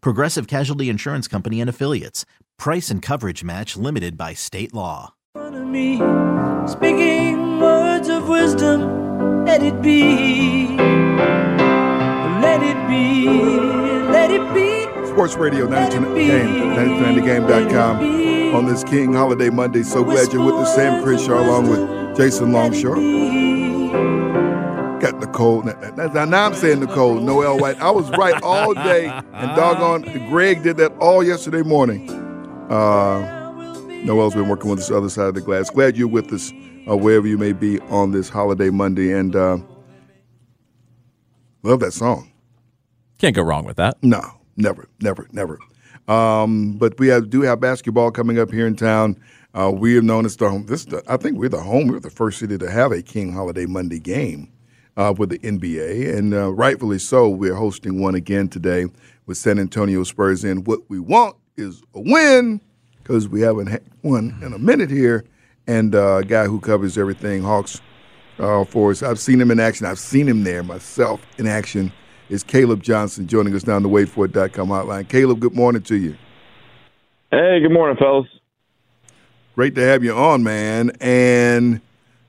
Progressive Casualty Insurance Company and Affiliates. Price and coverage match limited by state law. me, speaking words of wisdom, let it be. Let it be, let it be. Sports Radio 92 Game, 9290game.com on this King Holiday Monday. So glad you're with us, Sam Crenshaw, along with Jason Longshore. Nicole. Now, now I'm saying Nicole, Noel White. I was right all day, and doggone, Greg did that all yesterday morning. Uh, Noel's been working with us other side of the glass. Glad you're with us, uh, wherever you may be on this holiday Monday, and uh, love that song. Can't go wrong with that. No, never, never, never. Um, but we have, do have basketball coming up here in town. Uh, we have known as the home. This, I think we're the home. We're the first city to have a King Holiday Monday game uh, with the NBA, and uh, rightfully so. We're hosting one again today with San Antonio Spurs. And what we want is a win because we haven't had one in a minute here. And uh, a guy who covers everything Hawks uh, for us. I've seen him in action. I've seen him there myself in action is Caleb Johnson joining us down the waitforit.com hotline. Caleb, good morning to you. Hey, good morning, fellas. Great to have you on, man. And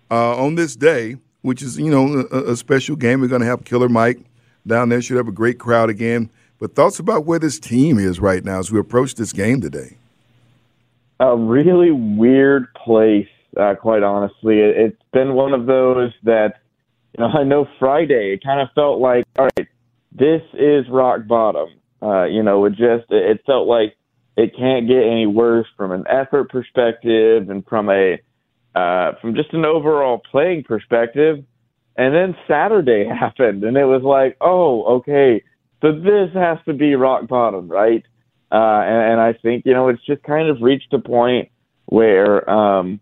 uh, on this day, which is, you know, a, a special game, we're going to have Killer Mike down there. Should have a great crowd again. But thoughts about where this team is right now as we approach this game today? A really weird place, uh, quite honestly. It, it's been one of those that, you know, I know Friday, it kind of felt like, all right, this is rock bottom. Uh, you know, it just it felt like it can't get any worse from an effort perspective and from a uh, from just an overall playing perspective. And then Saturday happened, and it was like, oh, okay, so this has to be rock bottom, right? Uh, and, and I think you know it's just kind of reached a point where um,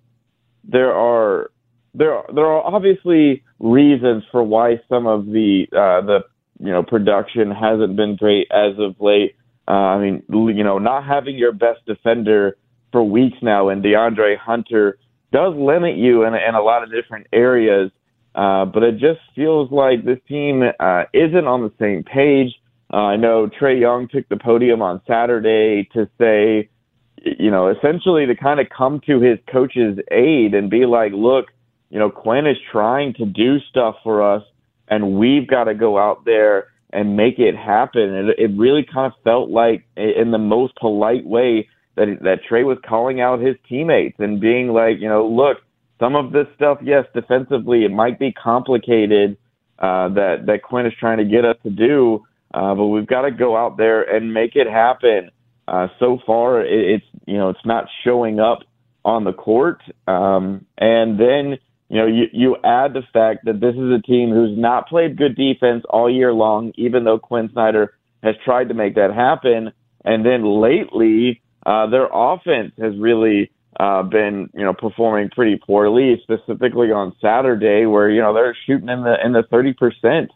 there are there there are obviously reasons for why some of the uh, the you know, production hasn't been great as of late. Uh, I mean, you know, not having your best defender for weeks now and DeAndre Hunter does limit you in, in a lot of different areas. Uh, but it just feels like this team uh, isn't on the same page. Uh, I know Trae Young took the podium on Saturday to say, you know, essentially to kind of come to his coach's aid and be like, look, you know, Quin is trying to do stuff for us and we've got to go out there and make it happen. And it really kind of felt like, in the most polite way, that that Trae was calling out his teammates and being like, you know, look, some of this stuff, yes, defensively, it might be complicated uh, that that Quin is trying to get us to do, uh, but we've got to go out there and make it happen. Uh, so far, it, it's you know, it's not showing up on the court, um, and then you know, you, you add the fact that this is a team who's not played good defense all year long, even though Quin Snyder has tried to make that happen. And then lately, uh, their offense has really uh, been, you know, performing pretty poorly, specifically on Saturday, where you know they're shooting in the in the thirty percent,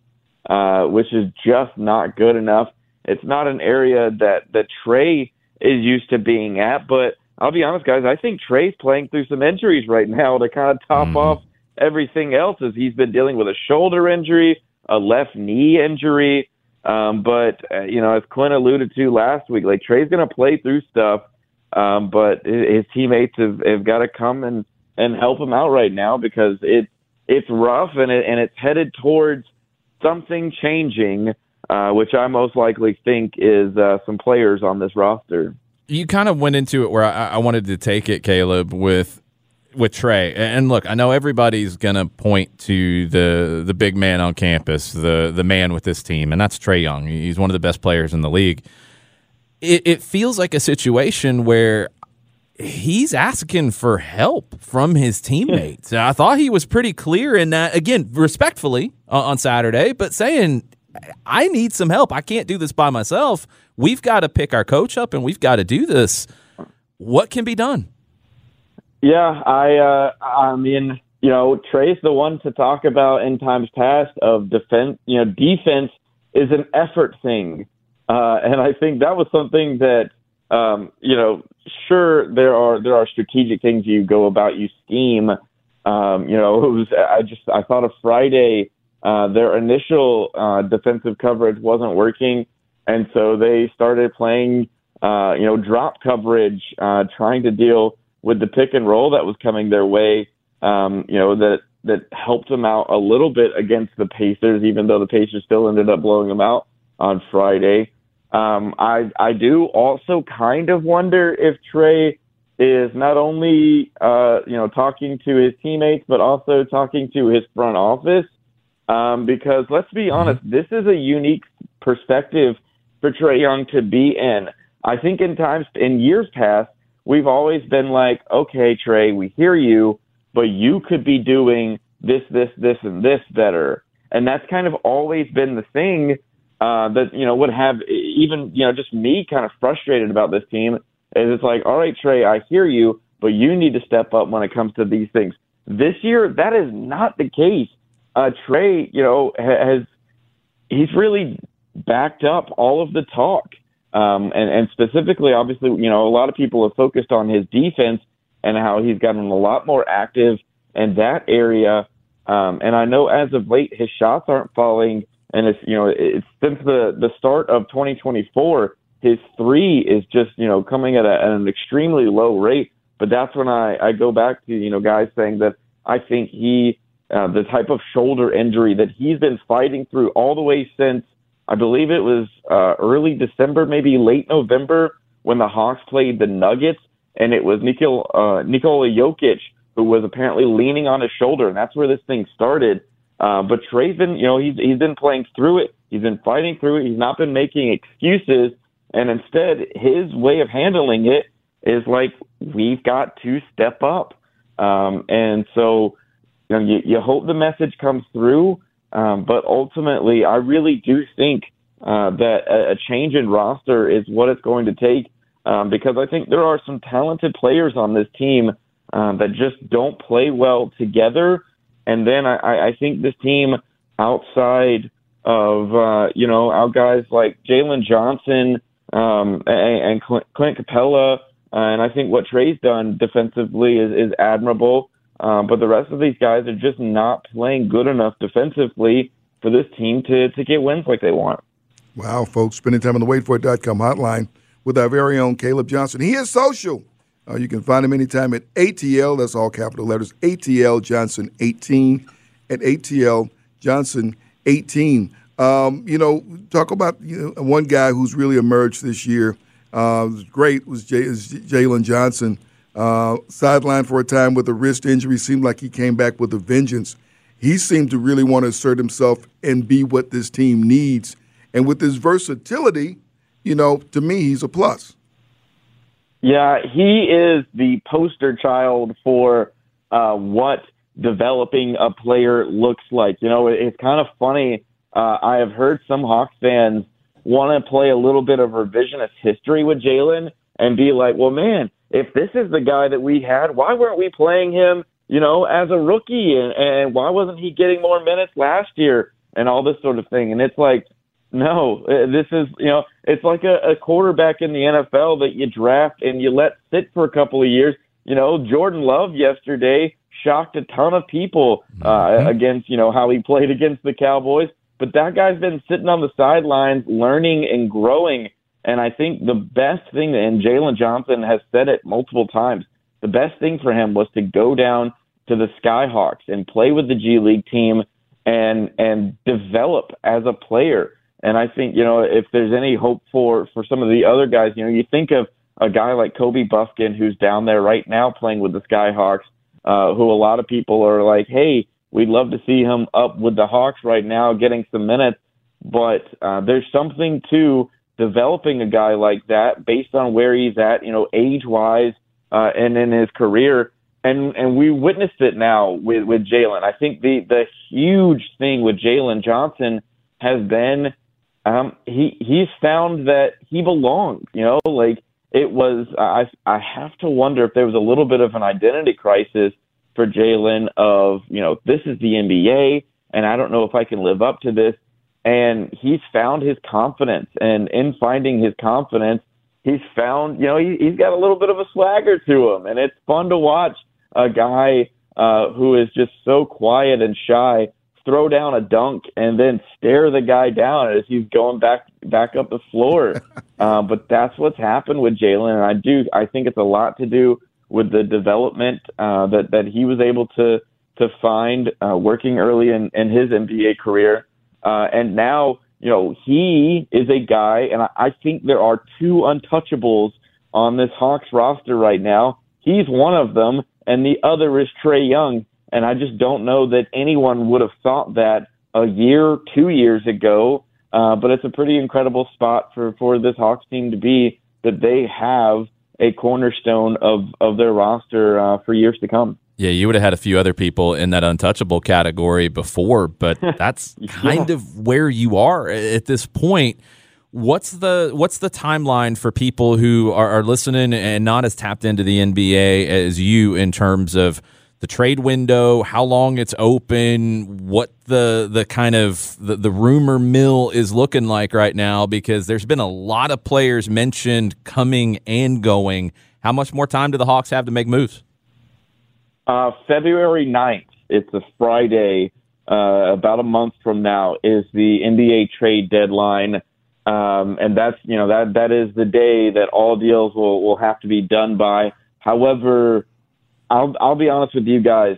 uh, which is just not good enough. It's not an area that that Trae is used to being at, but I'll be honest, guys. I think Trae's playing through some injuries right now to kind of top mm. off everything else. As he's been dealing with a shoulder injury, a left knee injury. Um, but uh, you know, as Clint alluded to last week, like Trae's going to play through stuff, um, but his teammates have, have got to come and and help him out right now because it it's rough and it and it's headed towards something changing, uh, which I most likely think is uh, some players on this roster. you kind of went into it where I, I wanted to take it, Caleb, with with Trae. And look, I know everybody's gonna point to the the big man on campus, the the man with this team, and that's Trae Young. He's one of the best players in the league. It, it feels like a situation where he's asking for help from his teammates. I thought he was pretty clear in that, again, respectfully uh, on Saturday, but saying, I need some help. I can't do this by myself. We've got to pick our coach up and we've got to do this. What can be done? Yeah, I uh, I mean, you know, Trae's the one to talk about in times past of defense. You know, defense is an effort thing, uh, and I think that was something that um, you know, sure there are there are strategic things you go about, you scheme. Um, you know, it was I just I thought of Friday. Uh, their initial uh, defensive coverage wasn't working, and so they started playing, uh, you know, drop coverage, uh, trying to deal with the pick and roll that was coming their way. Um, you know that that helped them out a little bit against the Pacers, even though the Pacers still ended up blowing them out on Friday. Um, I I do also kind of wonder if Trae is not only uh, you know talking to his teammates but also talking to his front office um, because let's be honest, this is a unique perspective for Trae Young to be in. I think in times in years past we've always been like, okay, Trae, we hear you, but you could be doing this, this, this, and this better. And that's kind of always been the thing uh, that you know would have even you know just me kind of frustrated about this team. Is it's like, all right, Trae, I hear you, but you need to step up when it comes to these things. This year, that is not the case. Uh, Trae, you know, has he's really backed up all of the talk, um, and and specifically, obviously, you know, a lot of people have focused on his defense and how he's gotten a lot more active in that area. Um, and I know as of late, his shots aren't falling and it's you know it's since the the start of 2024 his three is just you know coming at, a, at an extremely low rate but that's when i i go back to you know guys saying that i think he uh, the type of shoulder injury that he's been fighting through all the way since i believe it was uh, early december maybe late november when the hawks played the nuggets and it was Nikola, uh, Nikola Jokic who was apparently leaning on his shoulder and that's where this thing started uh, but been, you know, he's he's been playing through it. He's been fighting through it. He's not been making excuses, and instead, his way of handling it is like we've got to step up. Um, and so, you know, you, you hope the message comes through. Um, but ultimately, I really do think uh, that a, a change in roster is what it's going to take um, because I think there are some talented players on this team um, that just don't play well together and then I, I think this team outside of uh, you know our guys like Jalen Johnson um, and, and Clint Capela, uh, and I think what Trae's done defensively is, is admirable. Um, but the rest of these guys are just not playing good enough defensively for this team to to get wins like they want. Wow, folks, spending time on the waitforit.com hotline with our very own Caleb Johnson. He is social. Uh, you can find him anytime at ATL, that's all capital letters, ATL Johnson 18 at ATL Johnson 18. Um, you know, talk about you know, one guy who's really emerged this year. Uh, great was Jalen Johnson. Uh, sidelined for a time with a wrist injury, seemed like he came back with a vengeance. He seemed to really want to assert himself and be what this team needs. And with his versatility, you know, to me, he's a plus. Yeah, he is the poster child for uh, what developing a player looks like. You know, it's kind of funny. Uh, I have heard some Hawks fans want to play a little bit of revisionist history with Jalen and be like, well, man, if this is the guy that we had, why weren't we playing him, you know, as a rookie? And, and why wasn't he getting more minutes last year? And all this sort of thing. And it's like, no, uh, this is you know it's like a, a quarterback in the NFL that you draft and you let sit for a couple of years. You know, Jordan Love yesterday shocked a ton of people uh, mm-hmm. against you know how he played against the Cowboys, but that guy's been sitting on the sidelines learning and growing. And I think the best thing, and Jalen Johnson has said it multiple times, the best thing for him was to go down to the Skyhawks and play with the G League team and and develop as a player and I think, you know, if there's any hope for, for some of the other guys, you know, you think of a guy like Kobe Bufkin, who's down there right now playing with the Skyhawks, uh, who a lot of people are like, hey, we'd love to see him up with the Hawks right now, getting some minutes. But uh, there's something to developing a guy like that based on where he's at, you know, age wise, uh, and in his career. And and we witnessed it now with with Jalen. I think the the huge thing with Jalen Johnson has been um, he he's found that he belongs. You know, like it was. I I have to wonder if there was a little bit of an identity crisis for Jalen of you know this is the NBA and I don't know if I can live up to this. And he's found his confidence, and in finding his confidence, he's found you know he, he's got a little bit of a swagger to him, and it's fun to watch a guy uh, who is just so quiet and shy throw down a dunk and then stare the guy down as he's going back back up the floor. uh, but that's what's happened with Jalen, and I do I think it's a lot to do with the development uh, that that he was able to to find uh, working early in, in his NBA career, uh, and now you know he is a guy, and I, I think there are two untouchables on this Hawks roster right now. He's one of them, and the other is Trae Young. And I just don't know that anyone would have thought that a year, two years ago. Uh, but it's a pretty incredible spot for, for this Hawks team to be that they have a cornerstone of, of their roster uh, for years to come. Yeah, you would have had a few other people in that untouchable category before, but that's kind of where you are at this point. What's the what's the timeline for people who are, are listening and not as tapped into the NBA as you in terms of the trade window, how long it's open, what the the kind of the, the rumor mill is looking like right now because there's been a lot of players mentioned coming and going. How much more time do the Hawks have to make moves? Uh, February 9th, it's a Friday, uh, about a month from now, is the NBA trade deadline. Um, and that's, you know, that, that is the day that all deals will, will have to be done by. However, I'll I'll be honest with you guys.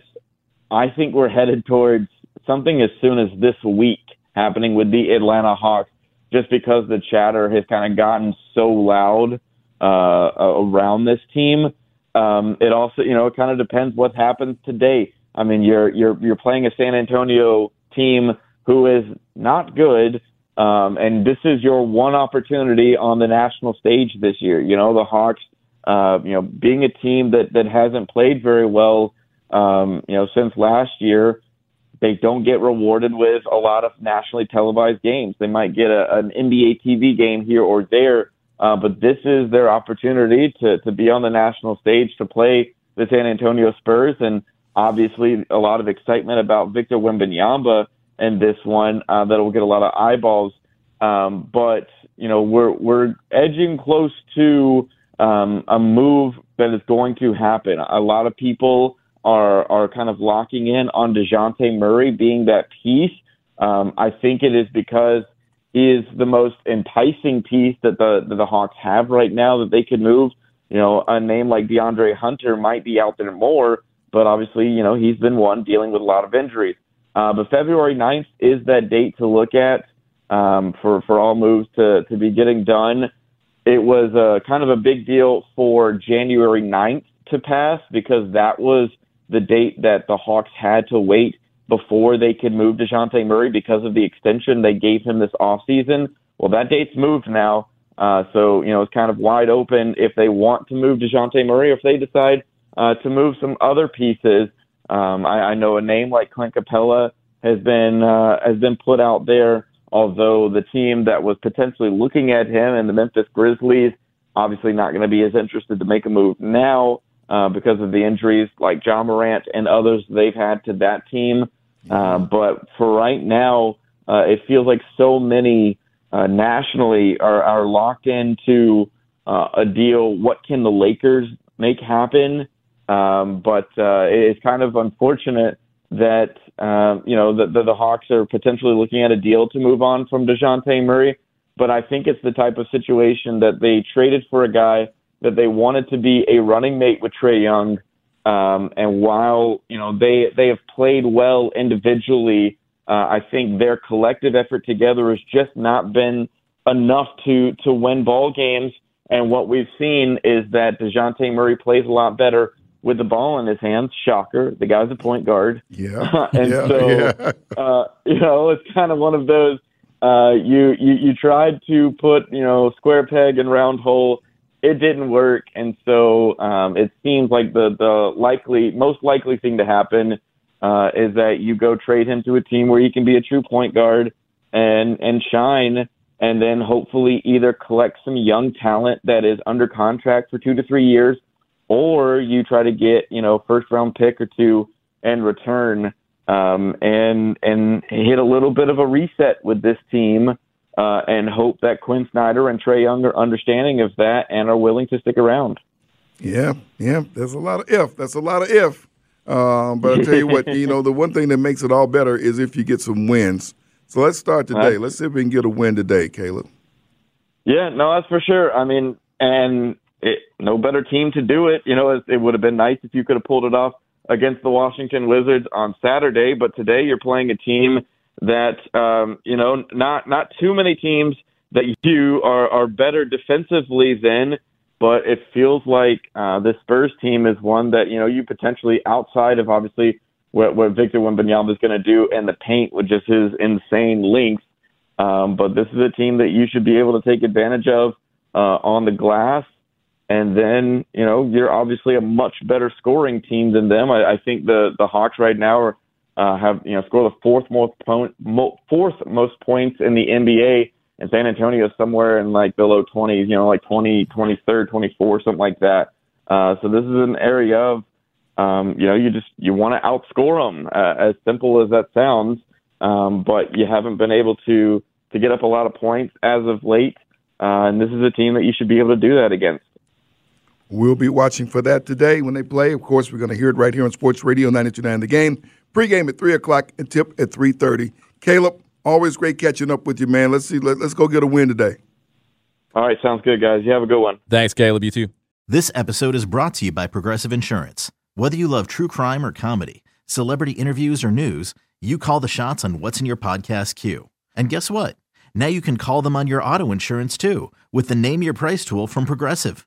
I think we're headed towards something as soon as this week happening with the Atlanta Hawks, just because the chatter has kind of gotten so loud uh, around this team. Um, it also, you know, it kind of depends what happens today. I mean, you're you're you're playing a San Antonio team who is not good, um, and this is your one opportunity on the national stage this year. You know, the Hawks uh, you know, being a team that that hasn't played very well, um, you know, since last year, they don't get rewarded with a lot of nationally televised games. They might get a, an NBA TV game here or there, uh, but this is their opportunity to to be on the national stage to play the San Antonio Spurs, and obviously a lot of excitement about Victor Wembanyama and this one uh, that will get a lot of eyeballs. Um, but you know, we're we're edging close to um, a move that is going to happen. A lot of people are are kind of locking in on Dejounte Murray being that piece. Um, I think it is because is the most enticing piece that the that the Hawks have right now that they could move. You know, a name like DeAndre Hunter might be out there more, but obviously, you know, he's been one dealing with a lot of injuries. Uh, but February 9th is that date to look at um, for for all moves to to be getting done it was a kind of a big deal for January 9th to pass because that was the date that the Hawks had to wait before they could move Dejounte Murray because of the extension they gave him this offseason. Well, that date's moved now. Uh, so, you know, it's kind of wide open if they want to move Dejounte Murray or if they decide uh, to move some other pieces. Um, I, I know a name like Clint Capela has been uh, has been put out there although the team that was potentially looking at him and the Memphis Grizzlies obviously not going to be as interested to make a move now uh, because of the injuries like Ja Morant and others they've had to that team. Uh, but for right now, uh, it feels like so many uh, nationally are, are locked into uh, a deal. What can the Lakers make happen? Um, but uh, it's kind of unfortunate that um, you know the, the, the Hawks are potentially looking at a deal to move on from Dejounte Murray. But I think it's the type of situation that they traded for a guy that they wanted to be a running mate with Trae Young. Um, and while you know they they have played well individually, uh, I think their collective effort together has just not been enough to to win ball games. And what we've seen is that Dejounte Murray plays a lot better with the ball in his hands. Shocker. The guy's a point guard. Yeah. and yeah, so, yeah. uh, you know, it's kind of one of those, uh, you, you, you tried to put, you know, square peg and round hole. It didn't work. And so, um, it seems like the, the likely, most likely thing to happen, uh, is that you go trade him to a team where he can be a true point guard and, and shine and then hopefully either collect some young talent that is under contract for two to three years, or you try to get you know first round pick or two and return um, and and hit a little bit of a reset with this team uh, and hope that Quin Snyder and Trae Young are understanding of that and are willing to stick around. Yeah, yeah. There's a lot of if. That's a lot of if. Um, but I tell you what, you know, the one thing that makes it all better is if you get some wins. So let's start today. Let's see if we can get a win today, Caleb. Yeah, no, that's for sure. I mean, and it, no better team to do it. You know, it, it would have been nice if you could have pulled it off against the Washington Wizards on Saturday, but today you're playing a team that um, you know not not too many teams that you are are better defensively than, but it feels like uh, this Spurs team is one that you know you potentially outside of obviously what, what Victor Wembanyama is going to do in the paint with just his insane length. Um, but this is a team that you should be able to take advantage of uh, on the glass. And then, you know, you're obviously a much better scoring team than them. I, I think the the Hawks right now are uh, have you know score the fourth most point, mo- fourth most points in the NBA, and San Antonio is somewhere in like the low 20s, you know, like 20, 23rd, 24, something like that. Uh, so this is an area of, um, you know, you just you want to outscore them, uh, as simple as that sounds. Um, but you haven't been able to to get up a lot of points as of late, uh, and this is a team that you should be able to do that against. We'll be watching for that today when they play. Of course, we're going to hear it right here on Sports Radio 929 The Game. Pre-game at 3 o'clock and tip at 3.30. Caleb, always great catching up with you, man. Let's see. Let, let's go get a win today. All right, sounds good, guys. You have a good one. Thanks, Caleb. You too. This episode is brought to you by Progressive Insurance. Whether you love true crime or comedy, celebrity interviews or news, you call the shots on what's in your podcast queue. And guess what? Now you can call them on your auto insurance too with the Name Your Price tool from Progressive.